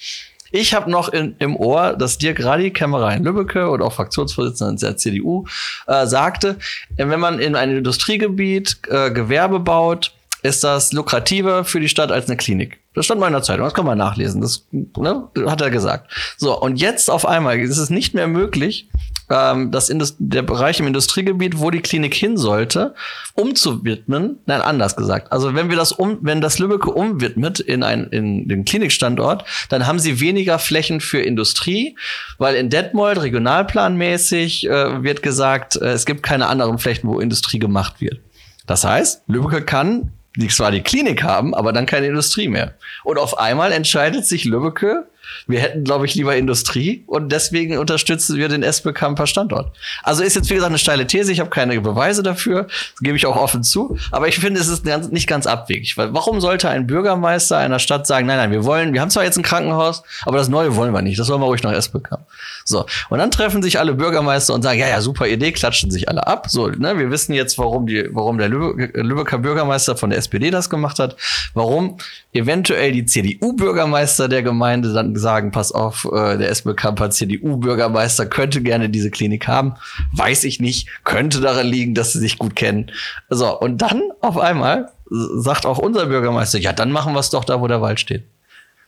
Ich habe noch in, im Ohr, dass Dirk Radi, Kämmerer in Lübbecke und auch Fraktionsvorsitzender der CDU, äh, sagte, äh, wenn man in ein Industriegebiet äh, Gewerbe baut, ist das lukrativer für die Stadt als eine Klinik. Das stand mal in der Zeitung, das kann man nachlesen. Das ne, hat er gesagt. So, und jetzt auf einmal ist es nicht mehr möglich, ähm, das Indus der Bereich im Industriegebiet, wo die Klinik hin sollte, umzuwidmen. Nein, anders gesagt. Also wenn wir das um, wenn das Lübbecke umwidmet in ein, in den Klinikstandort, dann haben sie weniger Flächen für Industrie, weil in Detmold regionalplanmäßig äh, wird gesagt, äh, es gibt keine anderen Flächen, wo Industrie gemacht wird. Das heißt, Lübbecke kann zwar die Klinik haben, aber dann keine Industrie mehr. Und auf einmal entscheidet sich Lübbecke, wir hätten, glaube ich, lieber Industrie und deswegen unterstützen wir den Esbekamper Standort. Also ist jetzt, wie gesagt, eine steile These. Ich habe keine Beweise dafür, gebe ich auch offen zu. Aber ich finde, es ist ganz, nicht ganz abwegig. Weil warum sollte ein Bürgermeister einer Stadt sagen, nein, nein, wir wollen, wir haben zwar jetzt ein Krankenhaus, aber das Neue wollen wir nicht. Das wollen wir ruhig nach Esbekamp. So. Und dann treffen sich alle Bürgermeister und sagen, ja, ja, super Idee, klatschen sich alle ab. So, ne, wir wissen jetzt, warum die, warum der Lübe Lübecker Bürgermeister von der SPD das gemacht hat, warum eventuell die CDU-Bürgermeister der Gemeinde dann sagen, pass auf, äh, der Esbekamper CDU-Bürgermeister könnte gerne diese Klinik haben. Weiß ich nicht. Könnte daran liegen, dass sie sich gut kennen. So, und dann auf einmal sagt auch unser Bürgermeister, ja, dann machen wir es doch da, wo der Wald steht.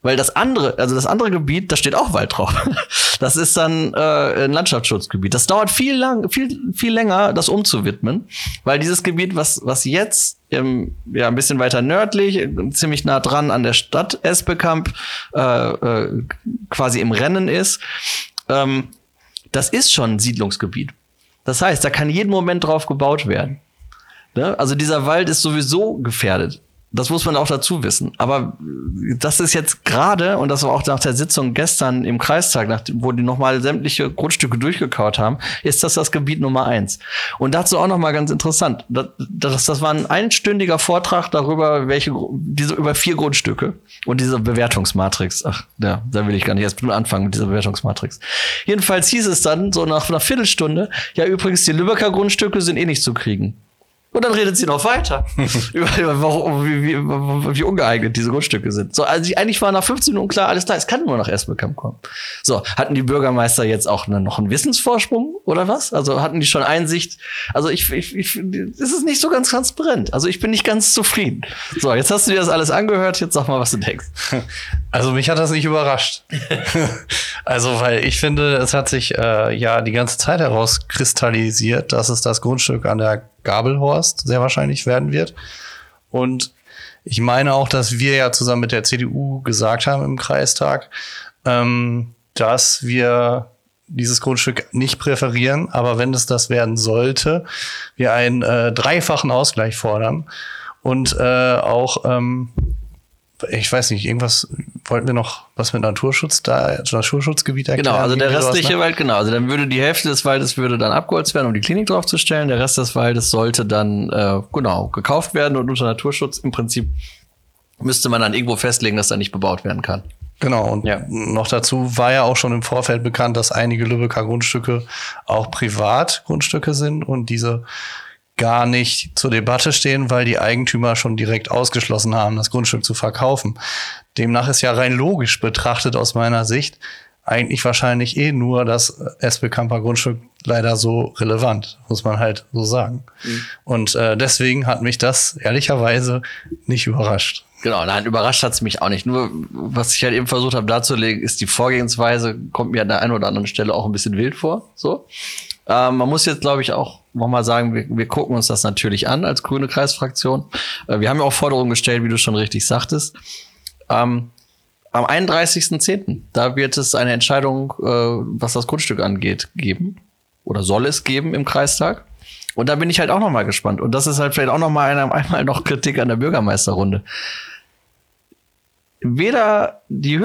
Weil das andere, also das andere Gebiet, da steht auch Wald drauf. *laughs* Das ist dann äh, ein Landschaftsschutzgebiet. Das dauert viel lang, viel viel länger, das umzuwidmen, weil dieses Gebiet, was was jetzt im, ja ein bisschen weiter nördlich, ziemlich nah dran an der Stadt Esbekamp, äh, äh, quasi im Rennen ist, ähm, das ist schon ein Siedlungsgebiet. Das heißt, da kann jeden Moment drauf gebaut werden. Ne? Also dieser Wald ist sowieso gefährdet. Das muss man auch dazu wissen. Aber das ist jetzt gerade, und das war auch nach der Sitzung gestern im Kreistag, wo die nochmal sämtliche Grundstücke durchgekaut haben, ist das das Gebiet Nummer eins. Und dazu auch nochmal ganz interessant. Das, das, das war ein einstündiger Vortrag darüber, welche, diese, über vier Grundstücke und diese Bewertungsmatrix. Ach, ja, da will ich gar nicht erst anfangen mit dieser Bewertungsmatrix. Jedenfalls hieß es dann so nach einer Viertelstunde, ja, übrigens, die Lübecker Grundstücke sind eh nicht zu kriegen. Und dann redet sie noch weiter *laughs* über, über warum, wie, wie, wie, ungeeignet diese Grundstücke sind. So, also eigentlich war nach 15 Minuten klar, alles klar, es kann nur nach Esbekamp kommen. So, hatten die Bürgermeister jetzt auch eine, noch einen Wissensvorsprung oder was? Also hatten die schon Einsicht? Also ich, ich, ich es ist nicht so ganz transparent. Also ich bin nicht ganz zufrieden. So, jetzt hast du dir das alles angehört, jetzt sag mal, was du denkst. *laughs* Also mich hat das nicht überrascht. *laughs* also, weil ich finde, es hat sich äh, ja die ganze Zeit herauskristallisiert, dass es das Grundstück an der Gabelhorst sehr wahrscheinlich werden wird. Und ich meine auch, dass wir ja zusammen mit der CDU gesagt haben im Kreistag, ähm, dass wir dieses Grundstück nicht präferieren, aber wenn es das werden sollte, wir einen äh, dreifachen Ausgleich fordern und äh, auch ähm, ich weiß nicht, irgendwas wollten wir noch was mit Naturschutz da, Naturschutzgebiet erklären? Genau, also der restliche ne? Wald, genau. Also dann würde die Hälfte des Waldes würde dann abgeholzt werden, um die Klinik draufzustellen. Der Rest des Waldes sollte dann, äh, genau, gekauft werden und unter Naturschutz im Prinzip müsste man dann irgendwo festlegen, dass da nicht bebaut werden kann. Genau, und ja. noch dazu war ja auch schon im Vorfeld bekannt, dass einige Lübecker Grundstücke auch Privatgrundstücke sind und diese gar nicht zur Debatte stehen, weil die Eigentümer schon direkt ausgeschlossen haben, das Grundstück zu verkaufen. Demnach ist ja rein logisch betrachtet aus meiner Sicht eigentlich wahrscheinlich eh nur das Esbekamper Grundstück leider so relevant, muss man halt so sagen. Mhm. Und äh, deswegen hat mich das ehrlicherweise nicht überrascht. Genau, nein, überrascht hat's mich auch nicht. Nur, was ich halt eben versucht habe darzulegen, ist die Vorgehensweise, kommt mir an der einen oder anderen Stelle auch ein bisschen wild vor. So. Ähm, man muss jetzt, glaube ich, auch nochmal sagen, wir, wir gucken uns das natürlich an als grüne Kreisfraktion. Äh, wir haben ja auch Forderungen gestellt, wie du schon richtig sagtest. Ähm, am 31.10., da wird es eine Entscheidung, äh, was das Grundstück angeht, geben. Oder soll es geben im Kreistag. Und da bin ich halt auch nochmal gespannt. Und das ist halt vielleicht auch nochmal *laughs* einmal noch Kritik an der Bürgermeisterrunde. Weder die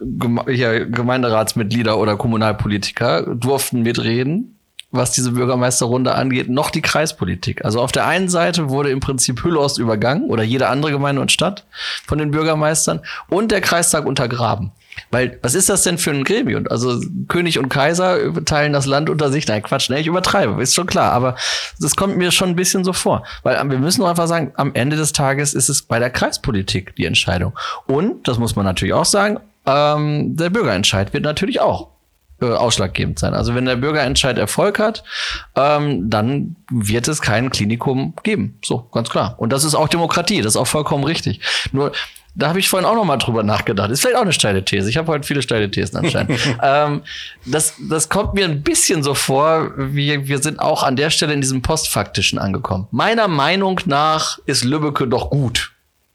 Hüllerster Gemeinderatsmitglieder oder Kommunalpolitiker durften mitreden, was diese Bürgermeisterrunde angeht, noch die Kreispolitik. Also auf der einen Seite wurde im Prinzip Hüllost übergangen oder jede andere Gemeinde und Stadt von den Bürgermeistern und der Kreistag untergraben. Weil, was ist das denn für ein Gremium? Also König und Kaiser teilen das Land unter sich. Nein, Quatsch, ne? Ich übertreibe, ist schon klar. Aber das kommt mir schon ein bisschen so vor. Weil wir müssen einfach sagen, am Ende des Tages ist es bei der Kreispolitik die Entscheidung. Und, das muss man natürlich auch sagen, ähm, der Bürgerentscheid wird natürlich auch äh, ausschlaggebend sein. Also wenn der Bürgerentscheid Erfolg hat, ähm, dann wird es kein Klinikum geben. So, ganz klar. Und das ist auch Demokratie, das ist auch vollkommen richtig. Nur da habe ich vorhin auch noch mal drüber nachgedacht. Ist vielleicht auch eine steile These. Ich habe heute viele steile Thesen anscheinend. *laughs* ähm, das, das kommt mir ein bisschen so vor, wie wir sind auch an der Stelle in diesem Postfaktischen angekommen. Meiner Meinung nach ist Lübbecke doch gut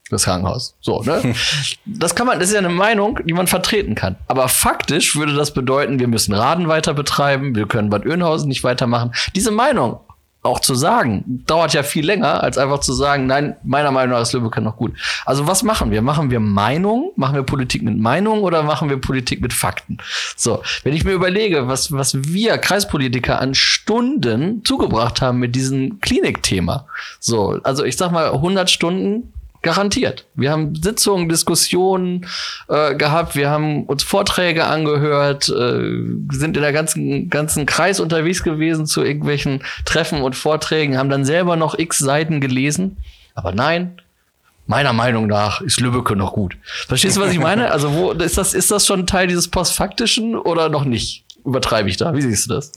das Krankenhaus. So, ne? *laughs* Das kann man, das ist ja eine Meinung, die man vertreten kann. Aber faktisch würde das bedeuten, wir müssen Raden weiter betreiben, wir können Bad Oeynhausen nicht weitermachen. Diese Meinung auch zu sagen, dauert ja viel länger, als einfach zu sagen, nein, meiner Meinung nach ist Lübeck noch gut. Also was machen wir? Machen wir Meinung? Machen wir Politik mit Meinung oder machen wir Politik mit Fakten? So, wenn ich mir überlege, was, was wir Kreispolitiker an Stunden zugebracht haben mit diesem Klinikthema. So, also ich sag mal 100 Stunden Garantiert. Wir haben Sitzungen, Diskussionen äh, gehabt, wir haben uns Vorträge angehört, äh, sind in der ganzen, ganzen Kreis unterwegs gewesen zu irgendwelchen Treffen und Vorträgen, haben dann selber noch x Seiten gelesen. Aber nein, meiner Meinung nach ist Lübbecke noch gut. Verstehst du, was ich meine? Also, wo ist das, ist das schon Teil dieses Postfaktischen oder noch nicht? Übertreibe ich da? Wie siehst du das?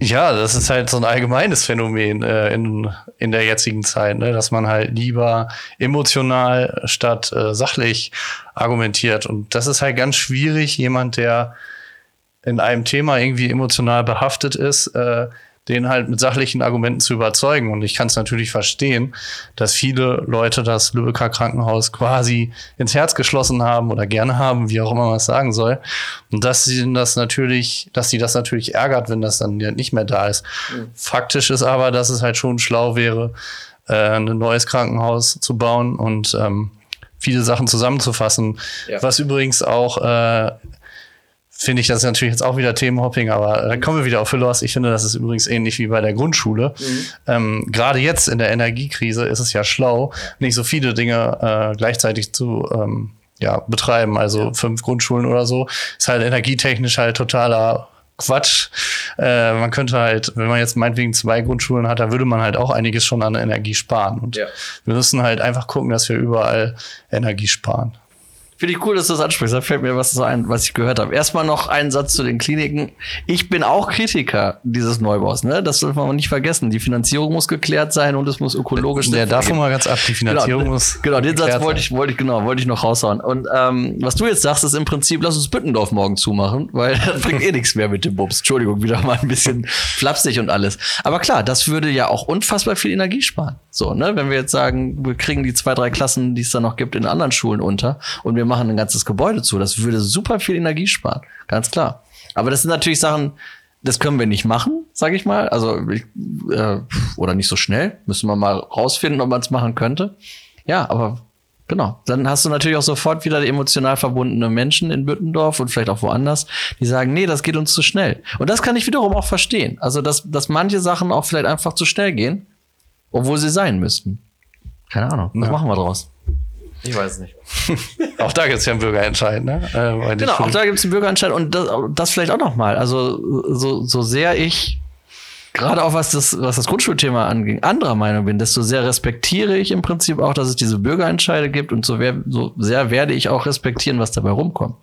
Ja, das ist halt so ein allgemeines Phänomen äh, in, in der jetzigen Zeit, ne? dass man halt lieber emotional statt äh, sachlich argumentiert. Und das ist halt ganz schwierig, jemand, der in einem Thema irgendwie emotional behaftet ist, äh, den halt mit sachlichen Argumenten zu überzeugen. Und ich kann es natürlich verstehen, dass viele Leute das Lübecker Krankenhaus quasi ins Herz geschlossen haben oder gerne haben, wie auch immer man es sagen soll. Und dass sie das natürlich, dass sie das natürlich ärgert, wenn das dann nicht mehr da ist. Mhm. Faktisch ist aber, dass es halt schon schlau wäre, äh, ein neues Krankenhaus zu bauen und ähm, viele Sachen zusammenzufassen. Ja. Was übrigens auch äh, finde ich das natürlich jetzt auch wieder Themenhopping, aber dann kommen wir wieder auf Philos. Ich finde, das ist übrigens ähnlich wie bei der Grundschule. Mhm. Ähm, Gerade jetzt in der Energiekrise ist es ja schlau, nicht so viele Dinge äh, gleichzeitig zu ähm, ja, betreiben. Also ja. fünf Grundschulen oder so ist halt energietechnisch halt totaler Quatsch. Äh, man könnte halt, wenn man jetzt meinetwegen zwei Grundschulen hat, da würde man halt auch einiges schon an Energie sparen. Und ja. wir müssen halt einfach gucken, dass wir überall Energie sparen. Finde ich cool, dass du das ansprichst. Da fällt mir was so ein, was ich gehört habe. Erstmal noch einen Satz zu den Kliniken. Ich bin auch Kritiker dieses Neubaus. Ne? Das soll man nicht vergessen. Die Finanzierung muss geklärt sein und es muss ökologisch sein. Ja, davon mal ganz ab. Die Finanzierung genau, muss. Genau, den Satz wollte ich, wollte ich, genau, wollte ich noch raushauen. Und ähm, was du jetzt sagst, ist im Prinzip, lass uns Büttendorf morgen zumachen, weil *laughs* das bringt eh nichts mehr mit dem Bums. Entschuldigung, wieder mal ein bisschen flapsig und alles. Aber klar, das würde ja auch unfassbar viel Energie sparen. So, ne? Wenn wir jetzt sagen, wir kriegen die zwei, drei Klassen, die es da noch gibt, in anderen Schulen unter und wir machen ein ganzes Gebäude zu, das würde super viel Energie sparen. Ganz klar. Aber das sind natürlich Sachen, das können wir nicht machen, sage ich mal. Also ich, äh, oder nicht so schnell. Müssen wir mal rausfinden, ob man es machen könnte. Ja, aber genau. Dann hast du natürlich auch sofort wieder emotional verbundene Menschen in Büttendorf und vielleicht auch woanders, die sagen, nee, das geht uns zu schnell. Und das kann ich wiederum auch verstehen. Also dass, dass manche Sachen auch vielleicht einfach zu schnell gehen obwohl sie sein müssten. Keine Ahnung. Was ja. machen wir draus? Ich weiß nicht. *laughs* auch da gibt es ja einen Bürgerentscheid, ne? Äh, genau, auch da gibt es einen Bürgerentscheid und das, das vielleicht auch nochmal. Also, so, so sehr ich gerade auch was das, was das Grundschulthema anging, anderer Meinung bin, desto sehr respektiere ich im Prinzip auch, dass es diese Bürgerentscheide gibt und so, wer, so sehr werde ich auch respektieren, was dabei rumkommt.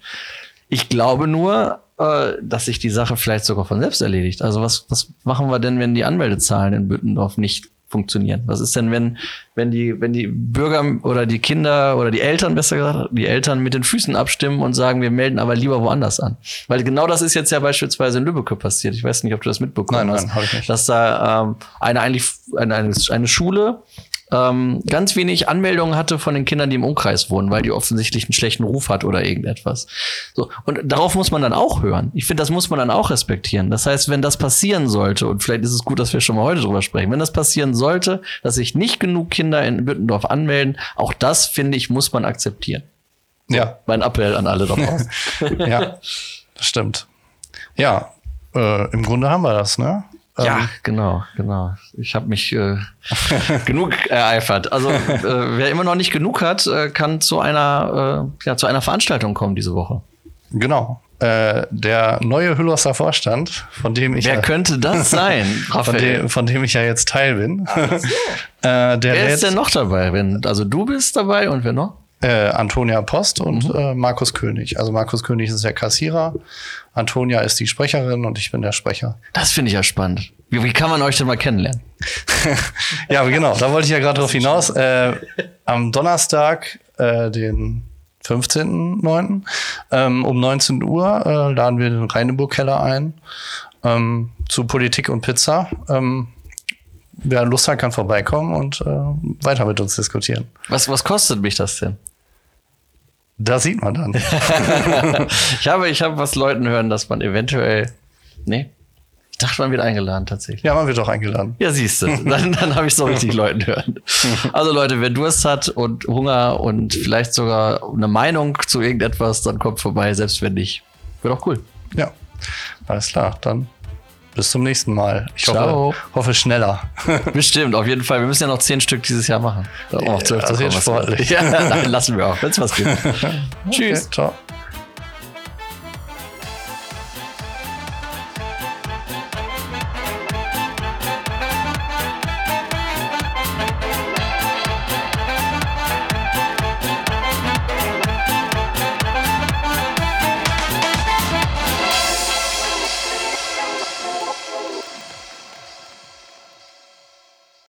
Ich glaube nur, äh, dass sich die Sache vielleicht sogar von selbst erledigt. Also was, was machen wir denn, wenn die Anmeldezahlen in Büttendorf nicht funktionieren? Was ist denn, wenn, wenn die, wenn die Bürger oder die Kinder oder die Eltern, besser gesagt, die Eltern mit den Füßen abstimmen und sagen, wir melden aber lieber woanders an? Weil genau das ist jetzt ja beispielsweise in Lübeck passiert. Ich weiß nicht, ob du das mitbekommen nein, hast. Nein, ich nicht. Dass da ähm, eine eigentlich eine, eine Schule ähm, ganz wenig Anmeldungen hatte von den Kindern, die im Umkreis wohnen, weil die offensichtlich einen schlechten Ruf hat oder irgendetwas. So und darauf muss man dann auch hören. Ich finde, das muss man dann auch respektieren. Das heißt, wenn das passieren sollte und vielleicht ist es gut, dass wir schon mal heute drüber sprechen, wenn das passieren sollte, dass sich nicht genug Kinder in Büttendorf anmelden, auch das finde ich muss man akzeptieren. So, ja. Mein Appell an alle da *laughs* draußen. ja, das stimmt. Ja, äh, im Grunde haben wir das, ne? Ja, ähm, genau, genau. Ich habe mich äh, *laughs* genug ereifert. Also äh, wer immer noch nicht genug hat, äh, kann zu einer, äh, ja, zu einer Veranstaltung kommen diese Woche. Genau. Äh, der neue Hüllosser Vorstand, von dem ich wer ja, könnte das *laughs* sein, von dem, von dem ich ja jetzt Teil bin. So. *laughs* Äh, wer ist denn noch dabei? Wenn, also du bist dabei und wer noch? Äh, Antonia Post und mhm. äh, Markus König. Also Markus König ist der Kassierer, Antonia ist die Sprecherin und ich bin der Sprecher. Das finde ich ja spannend. Wie, wie, kann man euch denn mal kennenlernen? *laughs* ja, genau, da wollte ich ja gerade drauf hinaus. Äh, am Donnerstag, äh, den 15.09. Ähm, um 19 Uhr äh, laden wir den Reineburg-Keller ein ähm, zu Politik und Pizza. Ähm, wer Lust hat, kann vorbeikommen und äh, weiter mit uns diskutieren. Was, was kostet mich das denn? Da sieht man dann. *laughs* ich habe, ich habe was Leuten hören, dass man eventuell. Nee. Ich dachte, man wird eingeladen tatsächlich. Ja, man wird auch eingeladen. Ja, siehst du. Dann, dann habe ich so richtig *laughs* Leuten hören. Also Leute, wer Durst hat und Hunger und vielleicht sogar eine Meinung zu irgendetwas, dann kommt vorbei, selbst wenn nicht. Wird auch cool. Ja, alles klar. Dann bis zum nächsten Mal. Ich Ciao. hoffe, hoffe schneller. *laughs* Bestimmt, auf jeden Fall. Wir müssen ja noch zehn Stück dieses Jahr machen. Da auch zwölf ja, also jetzt sportlich. *laughs* Ja, nein, lassen wir auch, wenn es was gibt. *laughs* Tschüss. Okay, ciao.